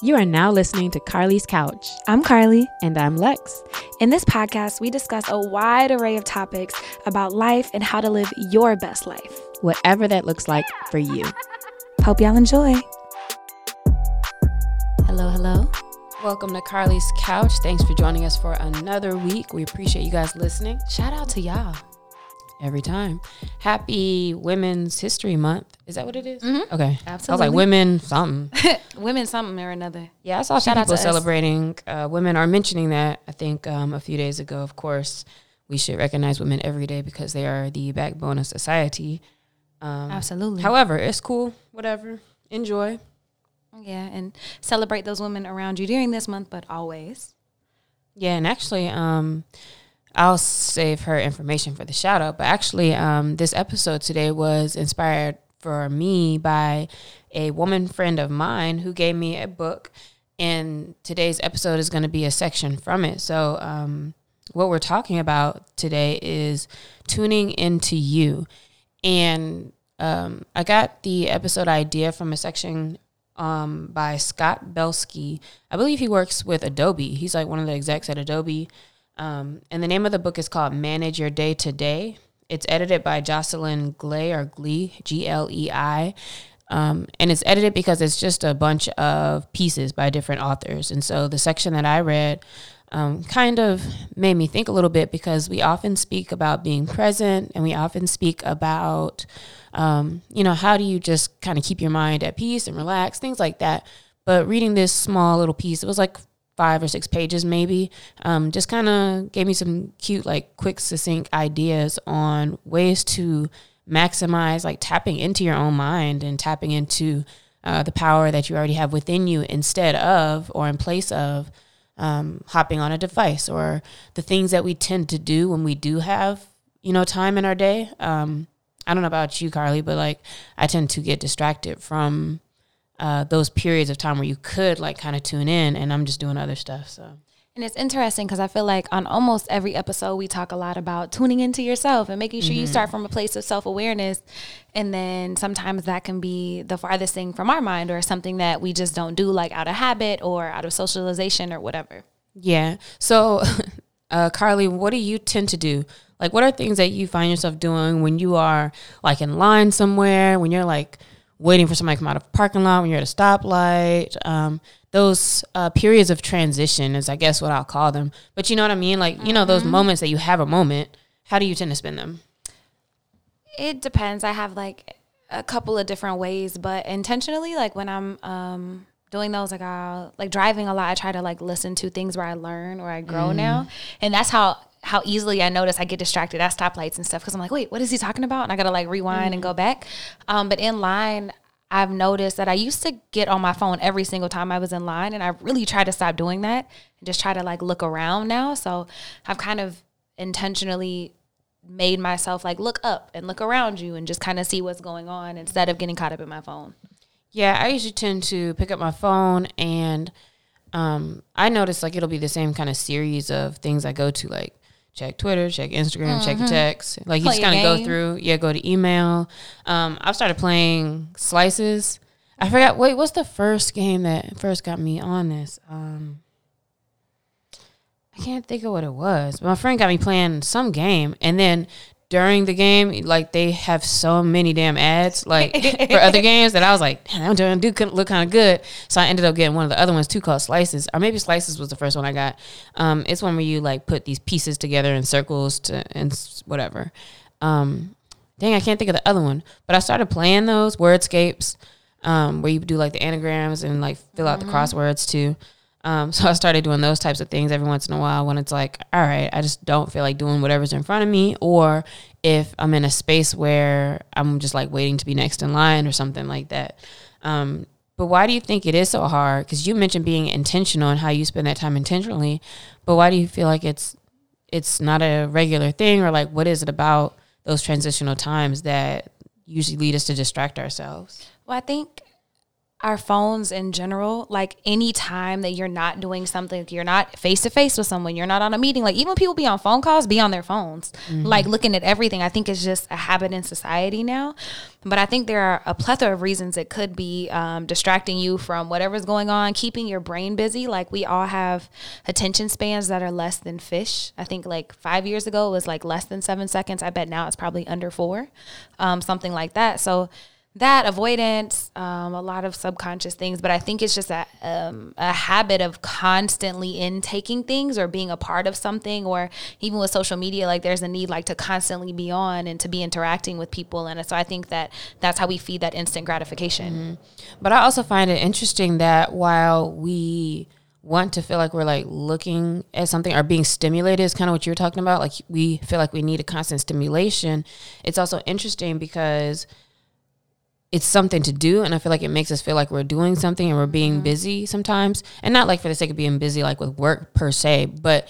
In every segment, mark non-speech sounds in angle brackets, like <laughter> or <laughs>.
You are now listening to Carlie's Couch. I'm Carlie. And I'm Lex. In this podcast, we discuss a wide array of topics about life and how to live your best life, whatever that looks like for you. Hope y'all enjoy. Hello, hello. Welcome to Carlie's Couch. Thanks for joining us for another week. We appreciate you guys listening. Shout out to y'all every time. Happy Women's History Month. Is that what it is? Mm-hmm. Okay. Absolutely. I was like women something. <laughs> women something or another. Yeah, I saw Shout people celebrating. Uh, women are mentioning that. I think um, a few days ago. Of course, we should recognize women every day because they are the backbone of society. Um, Absolutely. However, it's cool. Whatever. Enjoy. Yeah, and celebrate those women around you during this month, but always. Yeah, and actually, um, I'll save her information for the shout out. But actually, um, this episode today was inspired for me by a woman friend of mine who gave me a book. And today's episode is going to be a section from it. So, um, what we're talking about today is tuning into you. And um, I got the episode idea from a section um, by Scott Belsky. I believe he works with Adobe. He's like one of the execs at Adobe. Um, and the name of the book is called Manage Your Day to Day. It's edited by Jocelyn Glei or Glee, G L E I. Um, and it's edited because it's just a bunch of pieces by different authors. And so the section that I read um, kind of made me think a little bit because we often speak about being present and we often speak about, um, you know, how do you just kind of keep your mind at peace and relax, things like that. But reading this small little piece, it was like five or six pages maybe um, just kind of gave me some cute like quick succinct ideas on ways to maximize like tapping into your own mind and tapping into uh, the power that you already have within you instead of or in place of um, hopping on a device or the things that we tend to do when we do have you know time in our day. Um, i don't know about you carlie but like i tend to get distracted from uh, those periods of time where you could like kind of tune in and I'm just doing other stuff. So. And it's interesting because I feel like on almost every episode, we talk a lot about tuning into yourself and making sure mm-hmm. you start from a place of self awareness. And then sometimes that can be the farthest thing from our mind or something that we just don't do, like out of habit or out of socialization or whatever. Yeah. So, <laughs> uh, Carlie, what do you tend to do? Like, what are things that you find yourself doing when you are like in line somewhere, when you're like, waiting for somebody to come out of a parking lot when you're at a stoplight. Um, those uh, periods of transition is, I guess, what I'll call them. But you know what I mean? Like, you know, those mm-hmm. moments that you have a moment. How do you tend to spend them? It depends. I have like a couple of different ways, but intentionally, like when I'm um, doing those, like I like driving a lot. I try to like listen to things where I learn or I grow mm. now, and that's how how easily I notice I get distracted at stoplights and stuff because I'm like, wait, what is he talking about? And I gotta like rewind mm-hmm. and go back. Um, but in line, I've noticed that I used to get on my phone every single time I was in line, and I really try to stop doing that and just try to like look around now. So I've kind of intentionally made myself like look up and look around you and just kind of see what's going on instead of getting caught up in my phone. Yeah, I usually tend to pick up my phone and um, I notice like it'll be the same kind of series of things I go to, like check Twitter, check Instagram, mm-hmm. check text. Like you just kind of go through. Yeah, go to email. Um, I've started playing slices. I forgot. Wait, what's the first game that first got me on this? Um, I can't think of what it was. But my friend got me playing some game, and then during the game, like they have so many damn ads, like <laughs> for other games that I was like, damn, that do look kind of good. So I ended up getting one of the other ones too, called Slices, or maybe Slices was the first one I got. Um, it's one where you like put these pieces together in circles to and whatever. Um, dang, I can't think of the other one, but I started playing those wordscapes, um, where you do like the anagrams and like fill out mm-hmm. the crosswords too. Um, <laughs> so I started doing those types of things every once in a while when it's like, all right, I just don't feel like doing whatever's in front of me, or if I'm in a space where I'm just like waiting to be next in line or something like that. Um, but why do you think it is so hard? Because you mentioned being intentional and how you spend that time intentionally, but why do you feel like it's it's not a regular thing, or like what is it about those transitional times that usually lead us to distract ourselves? Well, I think our phones in general, like any time that you're not doing something, you're not face to face with someone, you're not on a meeting, like even people be on phone calls, be on their phones, mm-hmm. like looking at everything. I think it's just a habit in society now. But I think there are a plethora of reasons it could be um, distracting you from whatever's going on, keeping your brain busy. Like we all have attention spans that are less than fish. I think like five years ago it was like less than seven seconds. I bet now it's probably under four, um, something like that. So, that avoidance, um, a lot of subconscious things, but I think it's just a, um, a habit of constantly intaking things or being a part of something, or even with social media, like there's a need like to constantly be on and to be interacting with people, and so I think that that's how we feed that instant gratification. Mm-hmm. But I also find it interesting that while we want to feel like we're like looking at something or being stimulated is kind of what you're talking about like we feel like we need a constant stimulation it's also interesting because it's something to do and i feel like it makes us feel like we're doing something and we're being mm-hmm. busy sometimes. And not like for the sake of being busy like with work per se but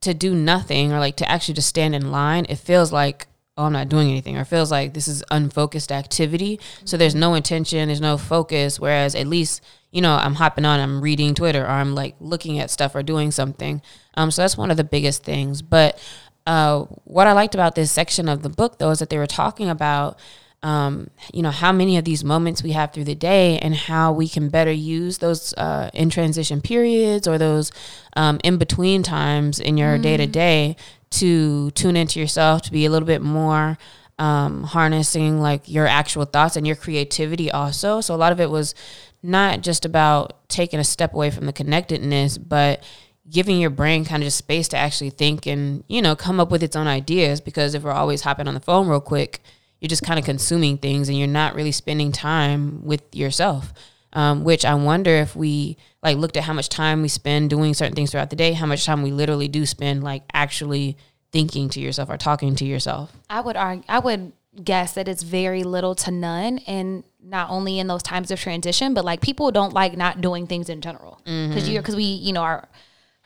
to do nothing or like to actually just stand in line it feels like oh i'm not doing anything. Or it feels like this is unfocused activity. Mm-hmm. so there's no intention there's no focus whereas at least you know i'm hopping on i'm reading twitter or i'm like looking at stuff or doing something. Um so that's one of the biggest things. But uh what i liked about this section of the book though is that they were talking about um, you know, how many of these moments we have through the day and how we can better use those uh, in transition periods or those um, in between times in your day to day to tune into yourself, to be a little bit more um, harnessing like your actual thoughts and your creativity also. So a lot of it was not just about taking a step away from the connectedness, but giving your brain kind of just space to actually think and, you know, come up with its own ideas. Because if we're always hopping on the phone real quick, you're just kind of consuming things and you're not really spending time with yourself. Um, which I wonder if we like looked at how much time we spend doing certain things throughout the day, how much time we literally do spend like actually thinking to yourself or talking to yourself. I would argue, I would guess that it's very little to none, and not only in those times of transition, but like people don't like not doing things in general because mm-hmm. you because we you know our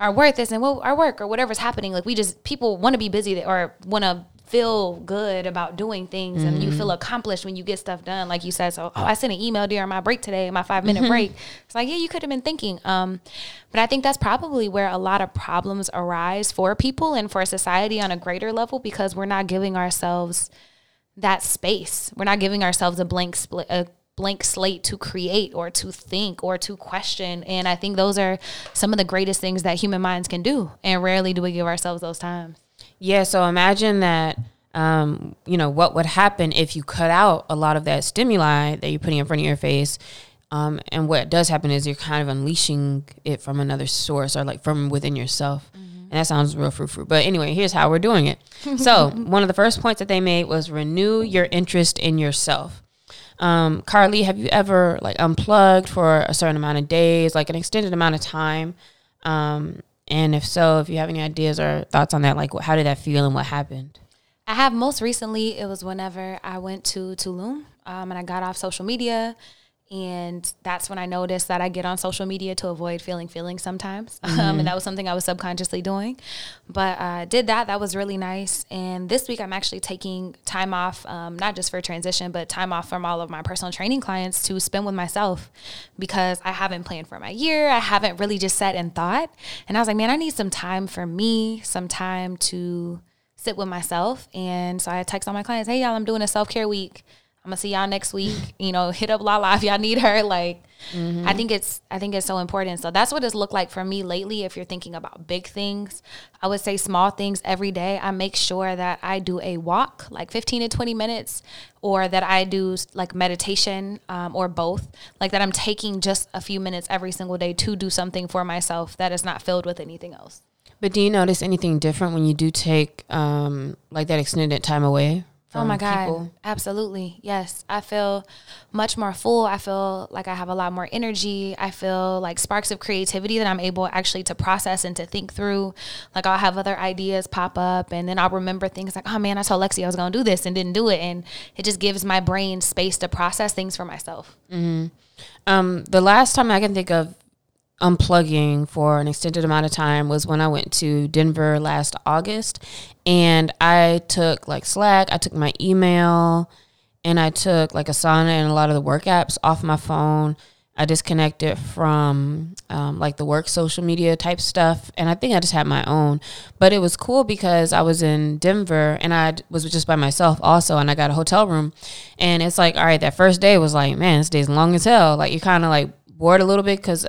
our worth is and well, our work or whatever's happening. Like we just people want to be busy or want to feel good about doing things mm-hmm. and you feel mm-hmm. accomplished when you get stuff done like you said. So oh i sent an email during my break today my five minute mm-hmm. break. It's like yeah you could have been thinking. Um, but i think that's probably where a lot of problems arise for people and for society on a greater level because we're not giving ourselves that space. We're not giving ourselves a blank split a blank slate to create or to think or to question. And i think those are some of the greatest things that human minds can do. And rarely do we give ourselves those times yeah, so imagine that um, you know, what would happen if you cut out a lot of that stimuli that you're putting in front of your face. Um, and what does happen is you're kind of unleashing it from another source or like from within yourself. Mm-hmm. And that sounds real fruit fruit. But anyway, here's how we're doing it. so <laughs> one of the first points that they made was renew your interest in yourself. Um, Carlie, have you ever like unplugged for a certain amount of days, like an extended amount of time? Um, and if so, if you have any ideas or thoughts on that, like how did that feel and what happened? I have most recently, it was whenever I went to Tulum um, and I got off social media. And that's when I noticed that I get on social media to avoid feeling feelings sometimes. <laughs> Mm-hmm. Um, and that was something I was subconsciously doing. But I uh, did that. That was really nice. And this week I'm actually taking time off, um, not just for transition, but time off from all of my personal training clients to spend with myself because I haven't planned for my year. I haven't really just sat and thought. And I was like, man, I need some time for me, some time to sit with myself. And so I text all my clients, hey, y'all, I'm doing a self care week. I'm gonna see y'all next week. You know, hit up Lala if y'all need her. Like, mm-hmm. I think it's I think it's so important. So that's what it's looked like for me lately. If you're thinking about big things, I would say small things every day. I make sure that I do a walk, like 15 to 20 minutes, or that I do like meditation, um, or both. Like that I'm taking just a few minutes every single day to do something for myself that is not filled with anything else. But do you notice anything different when you do take um, like that extended time away oh my god. people? absolutely. Yes. I feel much more full. I feel like i have a lot more energy. I feel like sparks of creativity that i'm able actually to process and to think through. Like i'll have other ideas pop up and then i'll remember things like oh man i told lexi i was going to do this and didn't do it. And it just gives my brain space to process things for myself. Mm-hmm. um, the last time i can think of unplugging for an extended amount of time was when I went to Denver last August and I took like Slack, I took my email and I took like Asana and a lot of the work apps off my phone. I disconnected from um, like the work social media type stuff, and I think I just had my own. But it was cool because I was in Denver and I was just by myself also, and I got a hotel room. And it's like, all right, that first day was like, man, this day's long as hell. Like you're kind of like bored a little bit because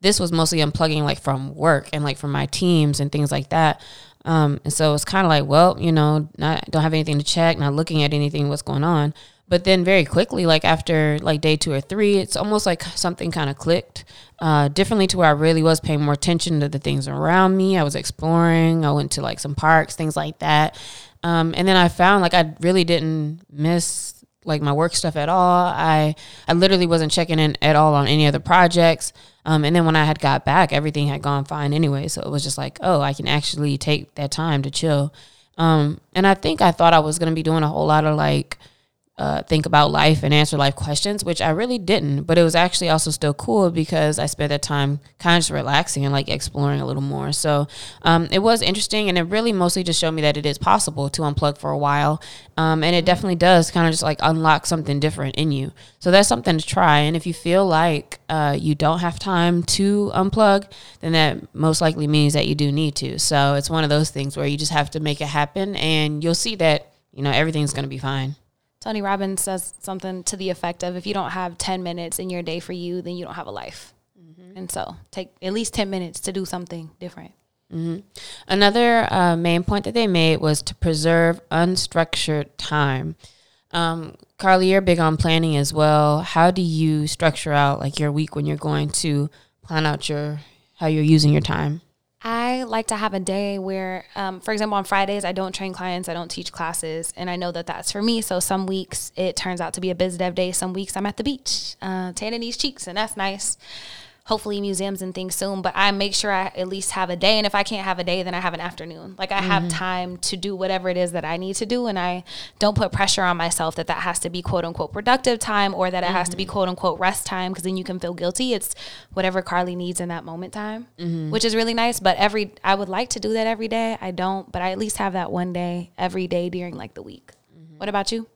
this was mostly unplugging like from work and like from my teams and things like that. Um, and so it's kind of like, well, you know, not don't have anything to check, not looking at anything, what's going on. But then very quickly, like after like day two or three, it's almost like something kind of clicked uh, differently to where I really was paying more attention to the things around me. I was exploring. I went to like some parks, things like that. Um, and then I found like I really didn't miss like my work stuff at all. I I literally wasn't checking in at all on any other projects. Um, and then when I had got back, everything had gone fine anyway. So it was just like, oh, I can actually take that time to chill. Um, and I think I thought I was gonna be doing a whole lot of like uh, think about life and answer life questions, which I really didn't. But it was actually also still cool because I spent that time kind of just relaxing and like exploring a little more. So um, it was interesting, and it really mostly just showed me that it is possible to unplug for a while, um, and it definitely does kind of just like unlock something different in you. So that's something to try. And if you feel like uh, you don't have time to unplug, then that most likely means that you do need to. So it's one of those things where you just have to make it happen, and you'll see that you know everything's going to be fine. Tony Robbins says something to the effect of if you don't have 10 minutes in your day for you, then you don't have a life. Mm-hmm. And so take at least 10 minutes to do something different. Mm-hmm. Another uh, main point that they made was to preserve unstructured time. Um, Carlie, you're big on planning as well. How do you structure out like your week when you're going to plan out your how you're using your time? I like to have a day where, um, for example, on Fridays, I don't train clients, I don't teach classes, and I know that that's for me. So some weeks it turns out to be a biz dev day. Some weeks I'm at the beach, uh, tanning these cheeks, and that's nice hopefully museums and things soon but i make sure i at least have a day and if i can't have a day then i have an afternoon like i mm-hmm. have time to do whatever it is that i need to do and i don't put pressure on myself that that has to be quote unquote productive time or that it mm-hmm. has to be mm-hmm. quote unquote rest time because then you can feel guilty it's whatever carlie needs in that moment time mm-hmm. which is really nice but every i would like to do that every day i don't but i at least have that one day every day during like the week mm-hmm. what about you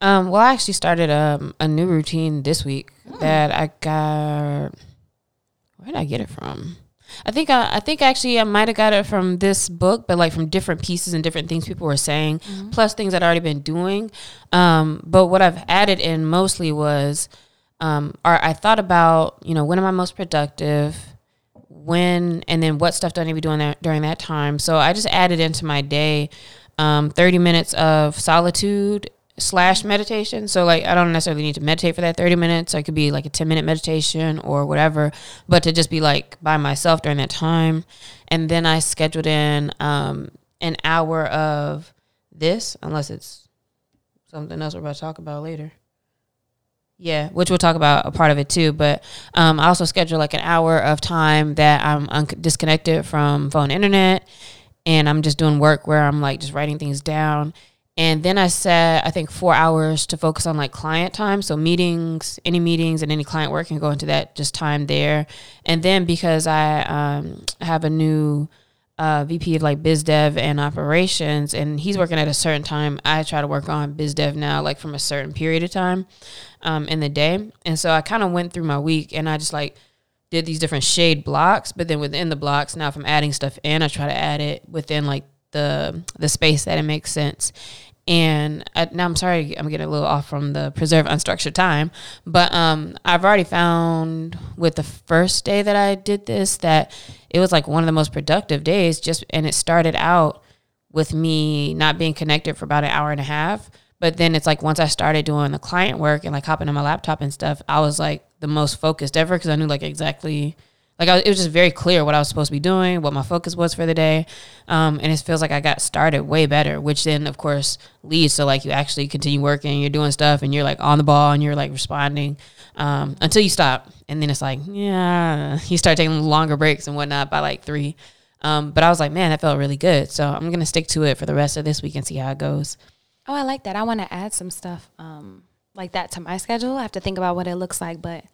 um, well, I actually started um, a new routine this week mm. that I got where did I get it from? I think I, I think actually I might have got it from this book, but like from different pieces and different things people were saying, mm-hmm. plus things I'd already been doing. Um, but what I've added in mostly was, um, or I thought about, you know, when am I most productive, when, and then what stuff do I need to be doing that, during that time. So I just added into my day, um, 30 minutes of solitude slash meditation. So like I don't necessarily need to meditate for that 30 minutes. I could be like a 10 minute meditation or whatever, but to just be like by myself during that time. And then I scheduled in um, an hour of this, unless it's something else we're about to talk about later. Yeah, which we'll talk about a part of it too. But um, I also schedule like an hour of time that I'm un- disconnected from phone internet and I'm just doing work where I'm like just writing things down and then I set, I think, four hours to focus on like client time. So meetings, any meetings and any client work can go into that just time there. And then because I um, have a new uh, VP of like biz dev and operations, and he's working at a certain time, I try to work on biz dev now, like from a certain period of time um, in the day. And so I kind of went through my week and I just like did these different shade blocks. But then within the blocks, now if I'm adding stuff in, I try to add it within like the the space that it makes sense. And I, now I'm sorry, I'm getting a little off from the preserve unstructured time, but um, I've already found with the first day that I did this that it was like one of the most productive days. Just and it started out with me not being connected for about an hour and a half, but then it's like once I started doing the client work and like hopping on my laptop and stuff, I was like the most focused ever because I knew like exactly like I, it was just very clear what I was supposed to be doing, what my focus was for the day, um, and it feels like I got started way better. Which then, of course, leads to like you actually continue working, you're doing stuff, and you're like on the ball, and you're like responding um, until you stop, and then it's like yeah, <laughs> you start taking longer breaks and whatnot by like three. Um, but I was like, man, that felt really good. So I'm gonna stick to it for the rest of this week and see how it goes. Oh, I like that. I want to add some stuff um, like that to my schedule. I have to think about what it looks like, but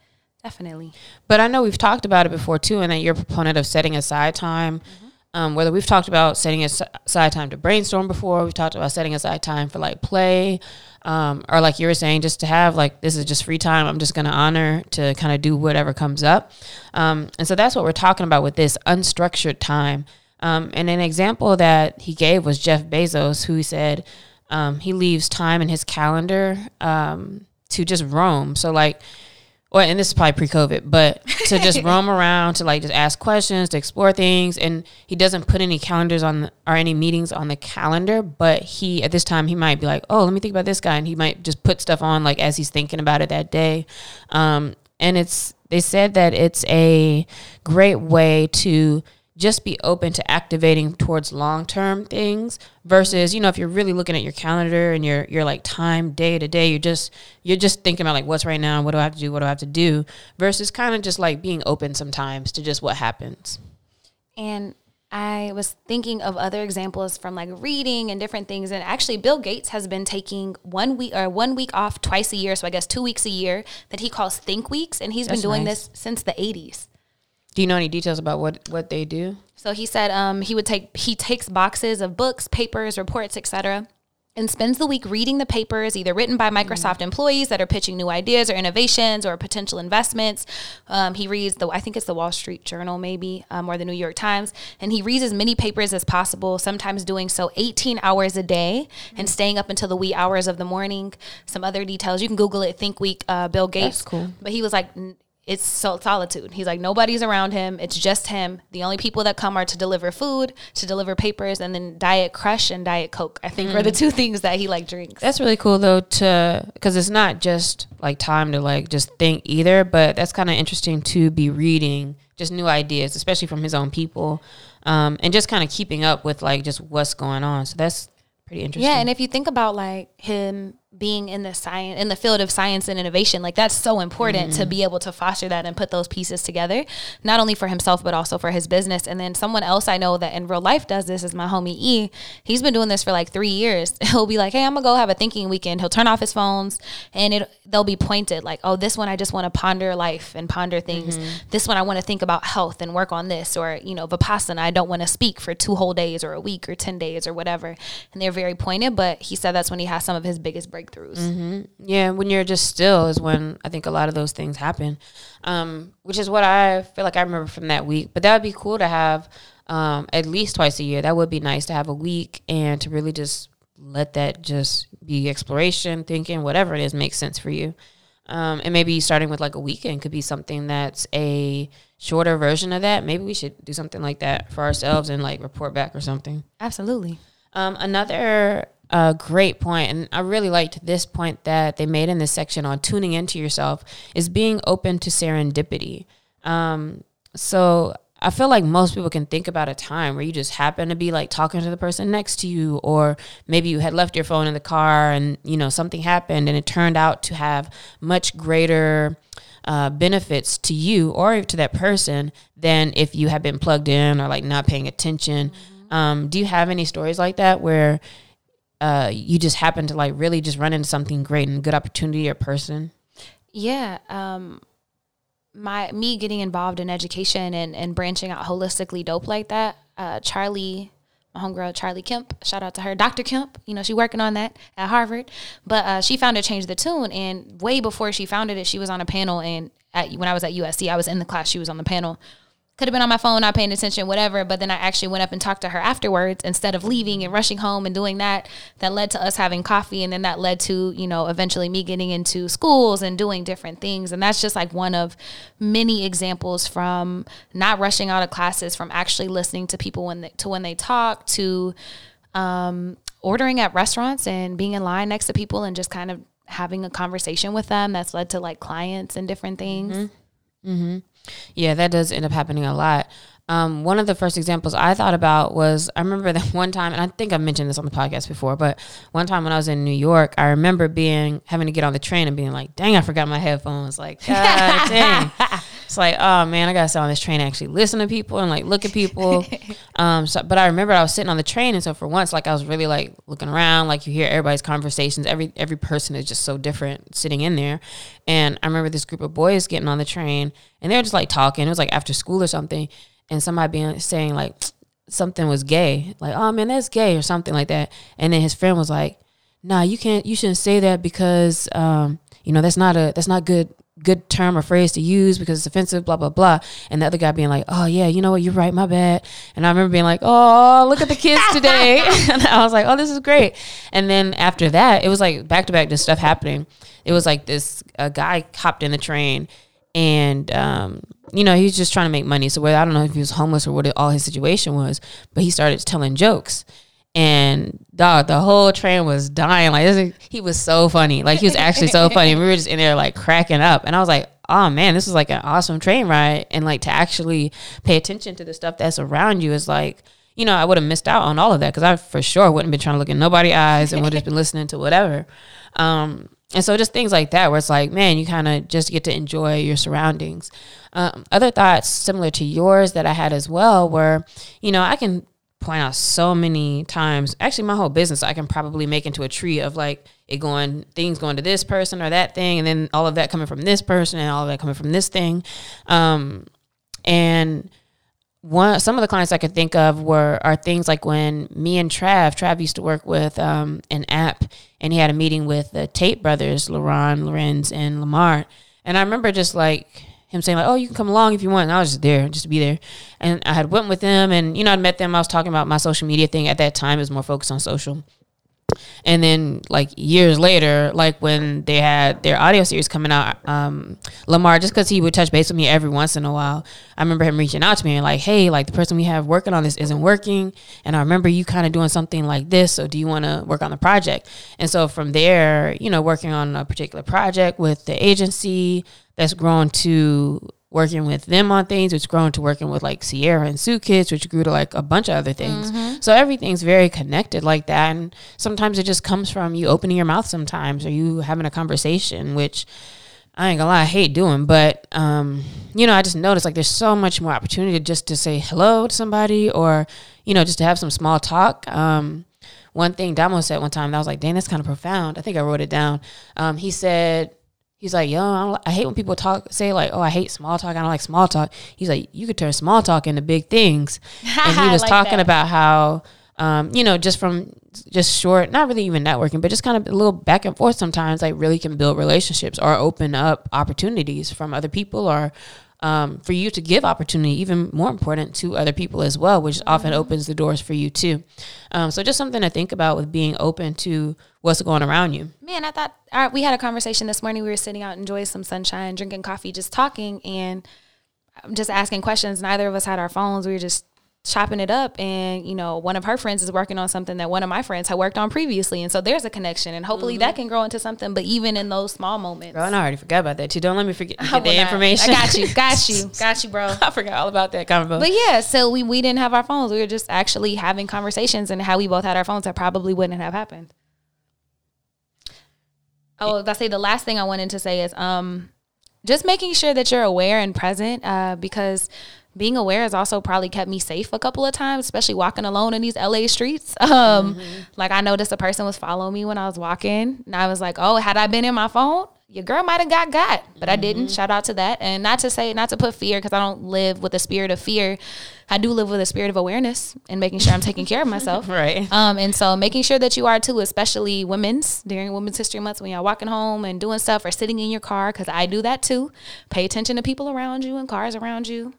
Definitely. But I know we've talked about it before too, and that you're a proponent of setting aside time. Mm-hmm. Um, whether we've talked about setting aside time to brainstorm before, we've talked about setting aside time for like play. Um, or like you were saying, just to have like this is just free time. I'm just going to honor to kind of do whatever comes up. Um, and so that's what we're talking about with this unstructured time. Um, and an example that he gave was Jeff Bezos, who said um, he leaves time in his calendar um, to just roam. So like well, and this is probably pre-COVID, but to just <laughs> roam around, to like just ask questions, to explore things, and he doesn't put any calendars on or any meetings on the calendar. But he at this time he might be like, oh, let me think about this guy, and he might just put stuff on like as he's thinking about it that day. Um, and it's they said that it's a great way to just be open to activating towards long term things versus you know if you're really looking at your calendar and your your like time day to day you're just you're just thinking about like what's right now what do I have to do what do I have to do versus kind of just like being open sometimes to just what happens and I was thinking of other examples from like reading and different things. And actually, Bill Gates has been taking one week or one week off twice a year. So I guess two weeks a year that he calls think weeks. And he's That's been doing nice. this since the 80s. Do you know any details about what what they do? So he said um, he would take he takes boxes of books, papers, reports, etc., and spends the week reading the papers, either written by Microsoft mm. employees that are pitching new ideas or innovations or potential investments. Um, he reads the I think it's the Wall Street Journal maybe um, or the New York Times, and he reads as many papers as possible. Sometimes doing so 18 hours a day mm. and staying up until the wee hours of the morning. Some other details you can Google it. Think Week, uh, Bill Gates. That's cool. But he was like it's solitude. He's like nobody's around him. It's just him. The only people that come are to deliver food, to deliver papers, and then Diet Crush and Diet Coke. I think mm. are the mm. two things that he like drinks. That's really cool though, to because it's not just like time to like just think either, but that's kind of interesting to be reading just new ideas, especially from his own people, um, and just kind of keeping up with like just what's going on. So that's pretty interesting. Yeah, and if you think about like him being in the science in the field of science and innovation like that's so important mm-hmm. to be able to foster that and put those pieces together not only for himself but also for his business. And then someone else i know that in real life does this is my homie e. He's been doing this for like three years. <laughs> He'll be like hey i'm gonna go have a thinking weekend. He'll turn off his phones and it they'll be pointed like oh this one i just want to ponder life and ponder things. Mm-hmm. this one i want to think about health and work on this or you know vipassana i don't want to speak for two whole days or a week or 10 days or whatever. And they're very pointed but he said that's when he has some of his biggest breakthroughs breakthroughs. Mm-hmm. Yeah, when you're just still is when I think a lot of those things happen, um, which is what I feel like I remember from that week. But that would be cool to have um, at least twice a year. That would be nice to have a week and to really just let that just be exploration, thinking, whatever it is, makes sense for you. Um, and maybe starting with like a weekend could be something that's a shorter version of that. Maybe we should do something like that for ourselves and like report back or something. Absolutely. Um, another a great point, and I really liked this point that they made in this section on tuning into yourself is being open to serendipity. Um, so I feel like most people can think about a time where you just happen to be like talking to the person next to you, or maybe you had left your phone in the car and you know something happened and it turned out to have much greater uh, benefits to you or to that person than if you had been plugged in or like not paying attention. Mm-hmm. Um, do you have any stories like that where uh, you just happen to like really just run into something great and good opportunity or person? Yeah. Um, my me getting involved in education and, and branching out holistically dope like that. Uh, Charlie, my homegirl Charlie Kemp, shout out to her, Dr. Kemp. You know, she working on that at Harvard, but uh, she founded Change the Tune, and way before she founded it, she was on a panel. And at, when I was at USC, I was in the class. She was on the panel could have been on my phone, not paying attention, whatever. But then I actually went up and talked to her afterwards instead of leaving and rushing home and doing that. That led to us having coffee. And then that led to, you know, eventually me getting into schools and doing different things. And that's just like one of many examples from not rushing out of classes, from actually listening to people when they, to when they talk, to um, ordering at restaurants and being in line next to people and just kind of having a conversation with them. That's led to like clients and different things. Mm-hmm. Mm-hmm. Yeah, that does end up happening a lot. Um, one of the first examples I thought about was I remember that <laughs> one time, and I think I mentioned this on the podcast before, but one time when I was in New York, I remember being having to get on the train and being like, "Dang, I forgot my headphones!" Like, <laughs> God dang. It's like, oh man, I gotta sit on this train and actually listen to people and like look at people. <laughs> um, so, but I remember I was sitting on the train, and so for once, like I was really like looking around, like you hear everybody's conversations. Every every person is just so different sitting in there. And I remember this group of boys getting on the train, and they were just like talking. It was like after school or something, and somebody being saying like something was gay, like oh man, that's gay or something like that. And then his friend was like, nah, you can't, you shouldn't say that because, um, you know, that's not a, that's not good, good term or phrase to use because it's offensive, blah, blah, blah. And the other guy being like, oh, yeah, you know what, you're right, my bad. And I remember being like, oh, look at the kids today. <laughs> <laughs> and I was like, oh, this is great. And then after that, it was like back to back, this stuff happening. It was like this, a guy hopped in the train and, um, you know, he was just trying to make money. So whether, I don't know if he was homeless or what all his situation was, but he started telling jokes and dog, the whole train was dying. Like he was so funny. Like he was actually so funny. We were just in there like cracking up, and I was like, "Oh man, this is like an awesome train ride." And like to actually pay attention to the stuff that's around you is like, you know, I would have missed out on all of that because I for sure wouldn't have been trying to look in nobody's eyes and would have just been <laughs> listening to whatever. Um, and so just things like that, where it's like, man, you kind of just get to enjoy your surroundings. Um, other thoughts similar to yours that I had as well were, you know, I can point out so many times. Actually, my whole business I can probably make into a tree of like it going things going to this person or that thing, and then all of that coming from this person and all of that coming from this thing. Um, and one some of the clients I could think of were are things like when me and Trav, Trav used to work with um, an app, and he had a meeting with the Tate brothers, LaRon, Larenz, and Lamar. And I remember just like him saying like, "Oh, you can come along if you want." And I was just there, just to be there. And I had went with them, and you know, I'd met them. I was talking about my social media thing at that time. It was more focused on social. And then, like years later, like when they had their audio series coming out, um, Lamar, just because he would touch base with me every once in a while, I remember him reaching out to me and like, "Hey, like the person we have working on this isn't working, and I remember you kind of doing something like this. So do you want to work on the project?" And so from there, you know, working on a particular project with the agency, that's grown to working with them on things, which grown to working with like Sierra and Sue Kids, which grew to like a bunch of other things. Mm-hmm. So everything's very connected like that. And sometimes it just comes from you opening your mouth sometimes or you having a conversation, which I ain't gonna lie, I hate doing, but um, you know, I just noticed like there's so much more opportunity just to say hello to somebody or, you know, just to have some small talk. Um, one thing Damo said one time, that I was like, dang, that's kind of profound. I think I wrote it down. Um, he said, He's like, yo, I, I, hate when people talk, say like, oh, I hate small talk. I don't like small talk. He's like, you could turn small talk into big things. <laughs> And he was like talking that. about how, um, you know, just from just short, not really even networking, but just kind of a little back and forth sometimes, like really can build relationships or open up opportunities from other people or um, for you to give opportunity, even more important to other people as well, which mm-hmm. often opens the doors for you too. Um, so just something to think about with being open to what's going around you. Man, I thought we had a conversation this morning. We were sitting out enjoying some sunshine, drinking coffee, just talking, and just asking questions. Neither of us had our phones. We were just chopping it up and you know one of her friends is working on something that one of my friends had worked on previously and so there's a connection and hopefully mm-hmm. that can grow into something but even in those small moments. Girl, I already forgot about that too. Don't let me forget the information I got you got you <laughs> got you bro. I forgot all about that convo. But yeah so we, we didn't have our phones. We were just actually having conversations and how we both had our phones that probably wouldn't have happened. Oh I say the last thing I wanted to say is um just making sure that you're aware and present uh, because being aware has also probably kept me safe a couple of times, especially walking alone in these LA streets. <laughs> Um, mm-hmm. Like I noticed a person was following me when I was walking, and I was like, "Oh, had I been in my phone, your girl might have got got," but mm-hmm. I didn't. Mm-hmm. Shout out to that, and not to say not to put fear because I don't live with a spirit of fear. I do live with a spirit of awareness and making sure I'm taking care of myself. <laughs> right. Um, and so making sure that you are too, especially women's during Women's History Month when you're walking home and doing stuff or sitting in your car, because I do that too. Pay attention to people around you and cars around you.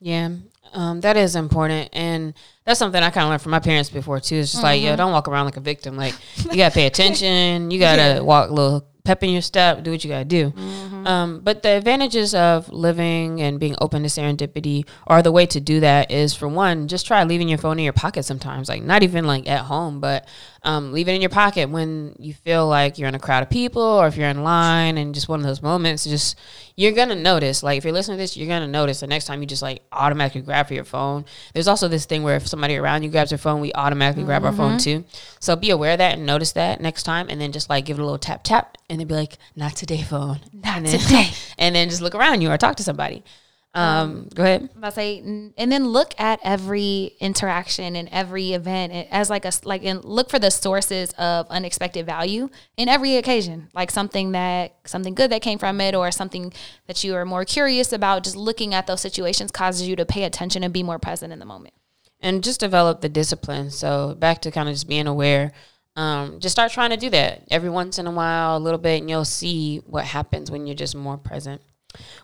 Yeah, um, that is important, and that's something I kind of learned from my parents before too. It's just mm-hmm. like, yo, don't walk around like a victim. Like you gotta pay attention. You gotta <laughs> yeah. walk a little pep in your step. Do what you gotta do. Mm-hmm. Um, but the advantages of living and being open to serendipity, or the way to do that, is for one, just try leaving your phone in your pocket sometimes. Like not even like at home, but um, leave it in your pocket when you feel like you're in a crowd of people or if you're in line and just one of those moments. Just you're gonna notice. Like if you're listening to this, you're gonna notice the next time you just like automatically grab for your phone. There's also this thing where if somebody around you grabs their phone, we automatically mm-hmm. grab our phone mm-hmm. too. So be aware of that and notice that next time, and then just like give it a little tap tap, and then be like, "Not today, phone. Not then, today." <laughs> and then just look around you or talk to somebody. Um, go ahead. I say, and then look at every interaction and every event as like a like, and look for the sources of unexpected value in every occasion, like something that something good that came from it, or something that you are more curious about. Just looking at those situations causes you to pay attention and be more present in the moment, and just develop the discipline. So back to kind of just being aware um, just start trying to do that every once in a while, a little bit, and you'll see what happens when you're just more present.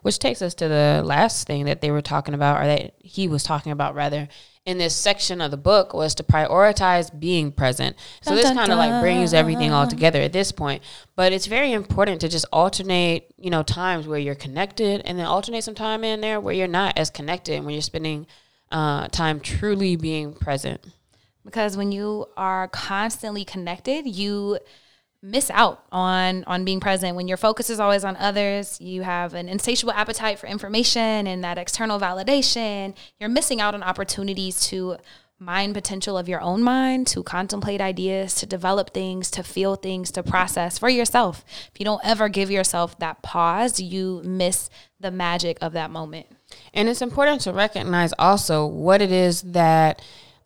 Which takes us to the last thing that they were talking about, or that he was talking about rather, in this section of the book was to prioritize being present. So dun, this kind of like brings everything all together at this point. But it's very important to just alternate, you know, times where you're connected and then alternate some time in there where you're not as connected and when you're spending uh, time truly being present. Because when you are constantly connected, you miss out on on being present. When your focus is always on others you have an insatiable appetite for information and that external validation. You're missing out on opportunities to mine potential of your own mind to contemplate ideas to develop things to feel things to process for yourself. If you don't ever give yourself that pause you miss the magic of that moment. And it's important to recognize also what it is that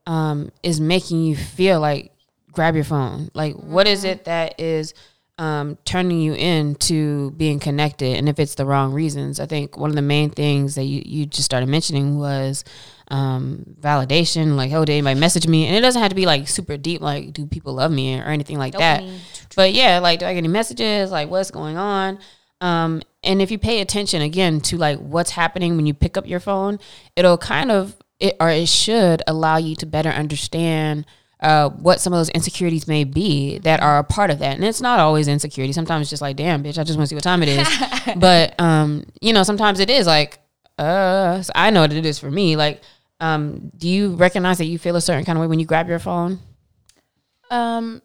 um, is making you feel like grab your phone. Like, mm-hmm. what is it that is um, turning you into being connected? And if it's the wrong reasons, I think one of the main things that you, you just started mentioning was um, validation. Like, oh, did anybody message me? And it doesn't have to be like super deep, like, do people love me or anything like that. But yeah, like, do I get any messages? Like, what's going on? Um, and if you pay attention again to like what's happening when you pick up your phone, it'll kind of it or it should allow you to better understand uh, what some of those insecurities may be that are a part of that. And it's not always insecurity. Sometimes it's just like, damn, bitch, I just want to see what time it is. <laughs> but, um, you know, sometimes it is like, uh, so I know what it is for me. Like, um, do you recognize that you feel a certain kind of way when you grab your phone? Um,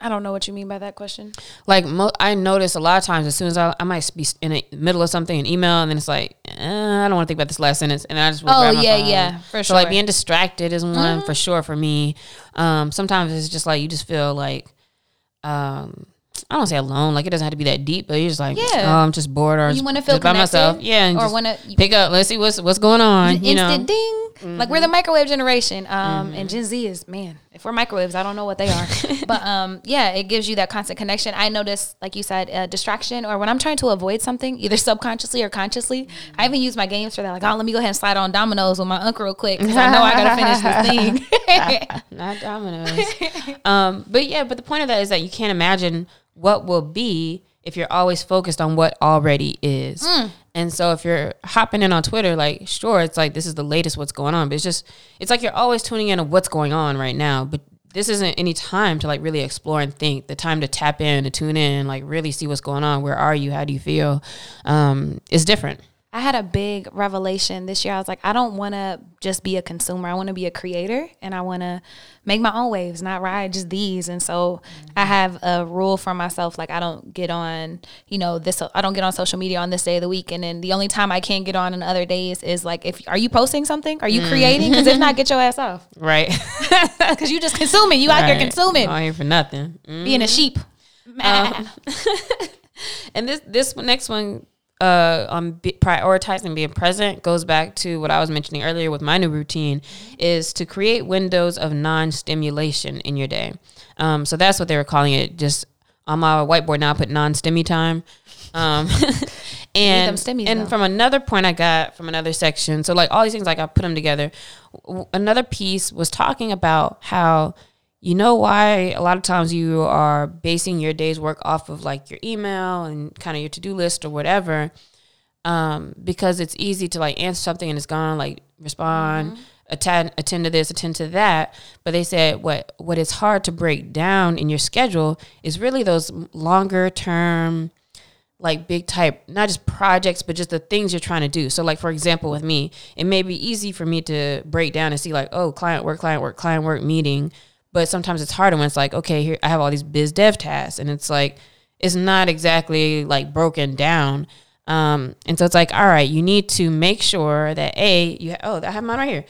I don't know what you mean by that question. Like mo- I notice a lot of times, as soon as I, I might be in the middle of something, an email, and then it's like, eh, I don't want to think about this last sentence, and I just oh yeah yeah for so sure. like being distracted is one mm-hmm. for sure for me. Um, sometimes it's just like you just feel like, um, I don't say alone. Like it doesn't have to be that deep, but you're just like, yeah, oh, I'm just bored or you want to feel by myself. Yeah, and or want to pick up. Let's see what's what's going on. You instant know? ding. Mm-hmm. Like we're the microwave generation. Um, mm-hmm. and Gen Z is man. If we're microwaves, I don't know what they are. <laughs> but um, yeah, it gives you that constant connection. I notice, like you said, uh, distraction or when I'm trying to avoid something, either <laughs> subconsciously or consciously. Mm-hmm. I even use my games for that. Like, oh, let me go ahead and slide on dominoes with my uncle real quick because I know I gotta finish this <laughs> thing. Not dominoes. um, but yeah, but the point of that is that you can't imagine what will be if you're always focused on what already is. Mm. And so if you're hopping in on Twitter, like sure, it's like this is the latest what's going on, but it's just it's like you're always tuning in to what's going on right now. But this isn't any time to like really explore and think. The time to tap in, to tune in, like really see what's going on. Where are you? How do you feel? Um, is different. I had a big revelation this year. I was like, I don't want to just be a consumer. I want to be a creator and I want to make my own waves, not ride just these. And so mm-hmm. I have a rule for myself like I don't get on, you know, this I don't get on social media on this day of the week and then the only time I can get on in other days is like if are you posting something? Are you mm. creating? Cuz if not get your ass off. <laughs> Right. <laughs> Cuz you just consuming. You right. out here consuming. I'm here for nothing. Mm-hmm. Being a sheep. Um, <laughs> and this this next one uh, on be- prioritizing being present goes back to what I was mentioning earlier with my new routine is to create windows of non-stimulation in your day. Um, so that's what they were calling it. Just on my whiteboard now, I put non-stimmy time. Um, <laughs> <laughs> and stimmies, and though. from another point I got from another section. So like all these things, like I put them together. W- another piece was talking about how you know why a lot of times you are basing your day's work off of like your email and kind of your to-do list or whatever um, because it's easy to like answer something and it's gone like respond mm-hmm. attend attend to this attend to that. But they said what what is hard to break down in your schedule is really those longer term like big type not just projects but just the things you're trying to do. So like for example with me it may be easy for me to break down and see like oh client work client work client work meeting but sometimes it's harder when it's like, okay, here I have all these biz dev tasks, and it's like it's not exactly like broken down. Um, and so it's like, all right, you need to make sure that a you ha- oh I have mine right here.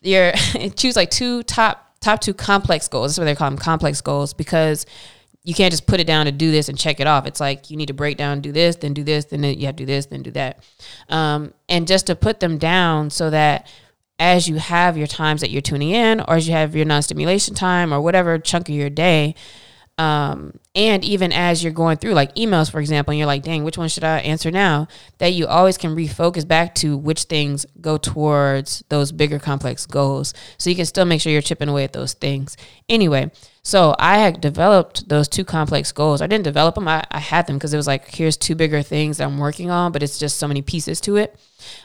You're <laughs> choose like two top top two complex goals. That's what they call them complex goals because you can't just put it down to do this and check it off. It's like you need to break down, do this, then do this, then you have to do this, then do that. Um, and just to put them down so that as you have your times that you're tuning in or as you have your non-stimulation time or whatever chunk of your day um, and even as you're going through like emails for example and you're like dang which one should i answer now? That you always can refocus back to which things go towards those bigger complex goals. So you can still make sure you're chipping away at those things. Anyway So I had developed those two complex goals. I didn't develop them, I, I had them because it was like, here's two bigger things that I'm working on, but it's just so many pieces to it.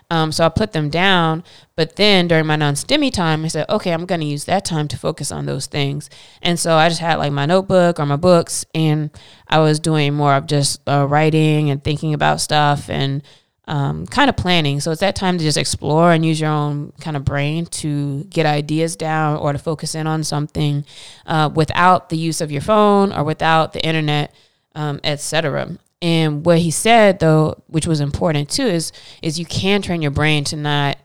Um, so I put them down. But then during my non stimmy time, I said, okay, I'm going to use that time to focus on those things. And so I just had like my notebook or my books, and I was doing more of just uh, writing and thinking about stuff and um, kind of planning. So it's that time to just explore and use your own kind of brain to get ideas down or to focus in on something uh, without the use of your phone or without the internet, um, etc. And what he said though, which was important too, is is you can train your brain to not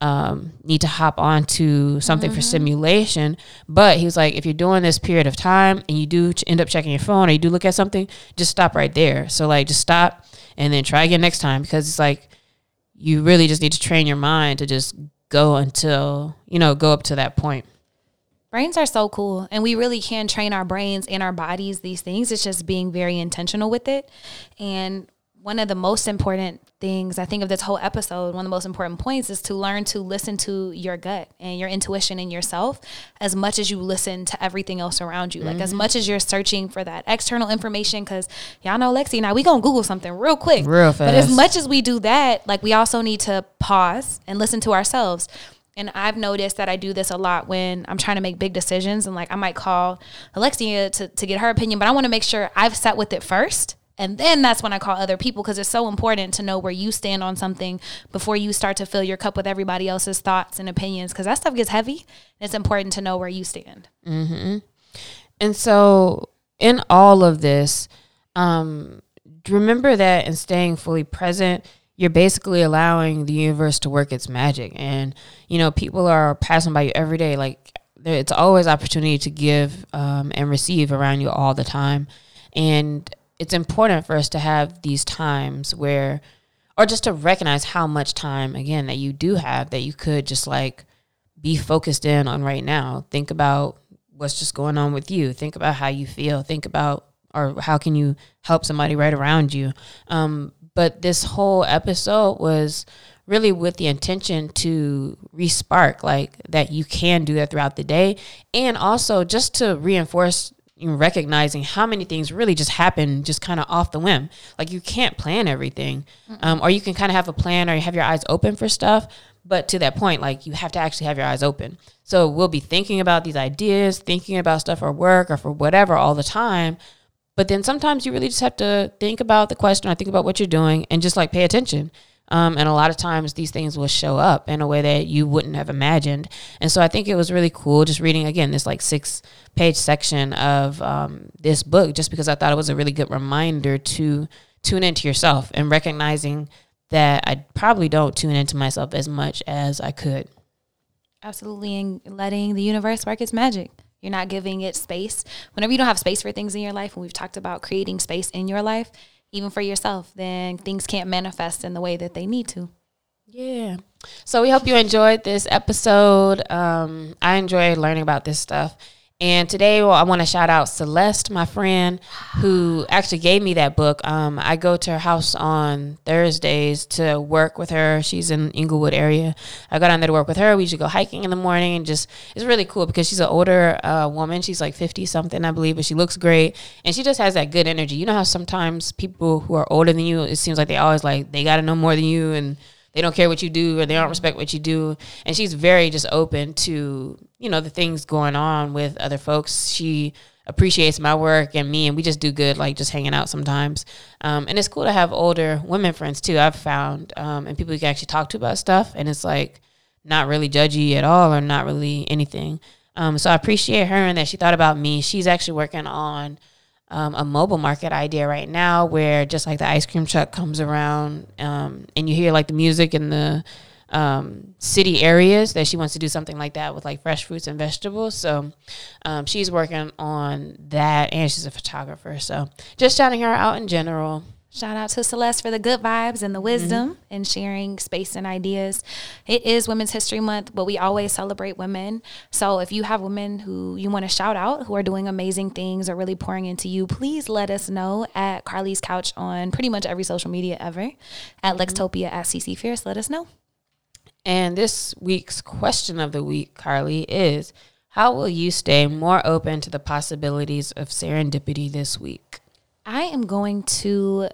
um, need to hop onto something mm-hmm. for stimulation. But he was like, if you're doing this period of time and you do end up checking your phone or you do look at something, just stop right there. So like, just stop and then try again next time because it's like you really just need to train your mind to just go until you know go up to that point brains are so cool and we really can train our brains and our bodies these things it's just being very intentional with it and one of the most important things I think of this whole episode, one of the most important points is to learn to listen to your gut and your intuition in yourself as much as you listen to everything else around you. Mm-hmm. Like as mm-hmm. much as you're searching for that external information, because y'all know Lexi now we gonna Google something real quick. Real fast. But as much as we do that, like we also need to pause and listen to ourselves. And I've noticed that I do this a lot when I'm trying to make big decisions and like I might call Alexia to, to get her opinion, but I want to make sure I've sat with it first and then that's when I call other people because it's so important to know where you stand on something before you start to fill your cup with everybody else's thoughts and opinions because that stuff gets heavy. It's important to know where you stand. Mm-hmm. And so, in all of this, um, remember that in staying fully present, you're basically allowing the universe to work its magic. And, you know, people are passing by you every day. Like, it's always opportunity to give um, and receive around you all the time. And it's important for us to have these times where or just to recognize how much time again that you do have that you could just like be focused in on right now. Think about what's just going on with you. Think about how you feel. Think about or how can you help somebody right around you? Um, but this whole episode was really with the intention to respark like that you can do that throughout the day. And also just to reinforce recognizing how many things really just happen just kind of off the whim. Like you can't plan everything, um, or you can kind of have a plan or you have your eyes open for stuff. But to that point, like you have to actually have your eyes open. So we'll be thinking about these ideas, thinking about stuff for work or for whatever all the time. But then sometimes you really just have to think about the question or think about what you're doing and just like pay attention. Um, and a lot of times these things will show up in a way that you wouldn't have imagined. And so I think it was really cool just reading again this like six page section of um, this book, just because I thought it was a really good reminder to tune into yourself and recognizing that I probably don't tune into myself as much as I could. Absolutely. And letting the universe work its magic. You're not giving it space. Whenever you don't have space for things in your life, and we've talked about creating space in your life, even for yourself, then things can't manifest in the way that they need to. Yeah. So we hope you enjoyed this episode. Um, I enjoy learning about this stuff. And today, well, I want to shout out Celeste, my friend, who actually gave me that book. Um, I go to her house on Thursdays to work with her. She's in Inglewood area. I go down there to work with her. We usually go hiking in the morning, and just it's really cool because she's an older uh, woman. She's like fifty something, I believe, but she looks great, and she just has that good energy. You know how sometimes people who are older than you, it seems like they always like they got to know more than you, and they don't care what you do or they don't respect what you do. And she's very just open to you know the things going on with other folks. She appreciates my work and me and we just do good like just hanging out sometimes. Um, and it's cool to have older women friends too i've found um, and people you can actually talk to about stuff and it's like not really judgy at all or not really anything. Um, so i appreciate her and that she thought about me. She's actually working on um, a mobile market idea right now where just like the ice cream truck comes around um, and you hear like the music in the um, city areas that she wants to do something like that with like fresh fruits and vegetables. So um, she's working on that and she's a photographer. So just shouting her out in general. Shout out to Celeste for the good vibes and the wisdom mm-hmm. and sharing space and ideas. It is Women's History Month, but we always celebrate women. So if you have women who you want to shout out who are doing amazing things or really pouring into you, please let us know at Carlie's Couch on pretty much every social media ever. At mm-hmm. Lextopia at CC Fierce, let us know. And this week's question of the week, Carly, is How will you stay more open to the possibilities of serendipity this week? I am going to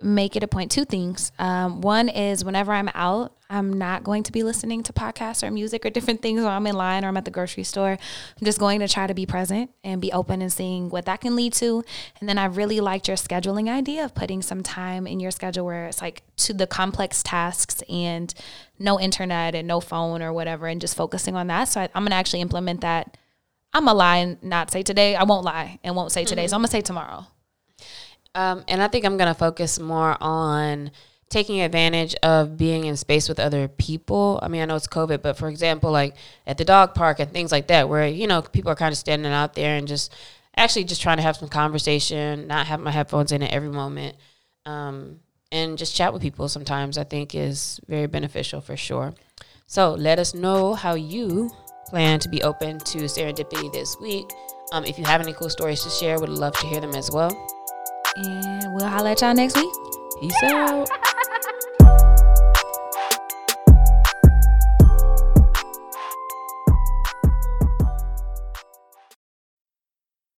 make it a point. two things. Um, one is whenever I'm out, I'm not going to be listening to podcasts or music or different things while I'm in line or I'm at the grocery store. I'm just going to try to be present and be open and seeing what that can lead to. And then I really liked your scheduling idea of putting some time in your schedule where it's like to the complex tasks and no internet and no phone or whatever and just focusing on that. So I, am going to actually implement that. I'm going to lie and not say today. I won't lie and won't say today. Mm-hmm. So I'm going to say tomorrow. Um, and I think I'm going to focus more on taking advantage of being in space with other people. I mean, I know it's COVID, but for example, like at the dog park and things like that, where, you know, people are kind of standing out there and just actually just trying to have some conversation, not have my headphones in at every moment. Um, and just chat with people sometimes I think is very beneficial for sure. So let us know how you plan to be open to serendipity this week. Um, if you have any cool stories to share, would love to hear them as well. And we'll holla at y'all next week. Peace out.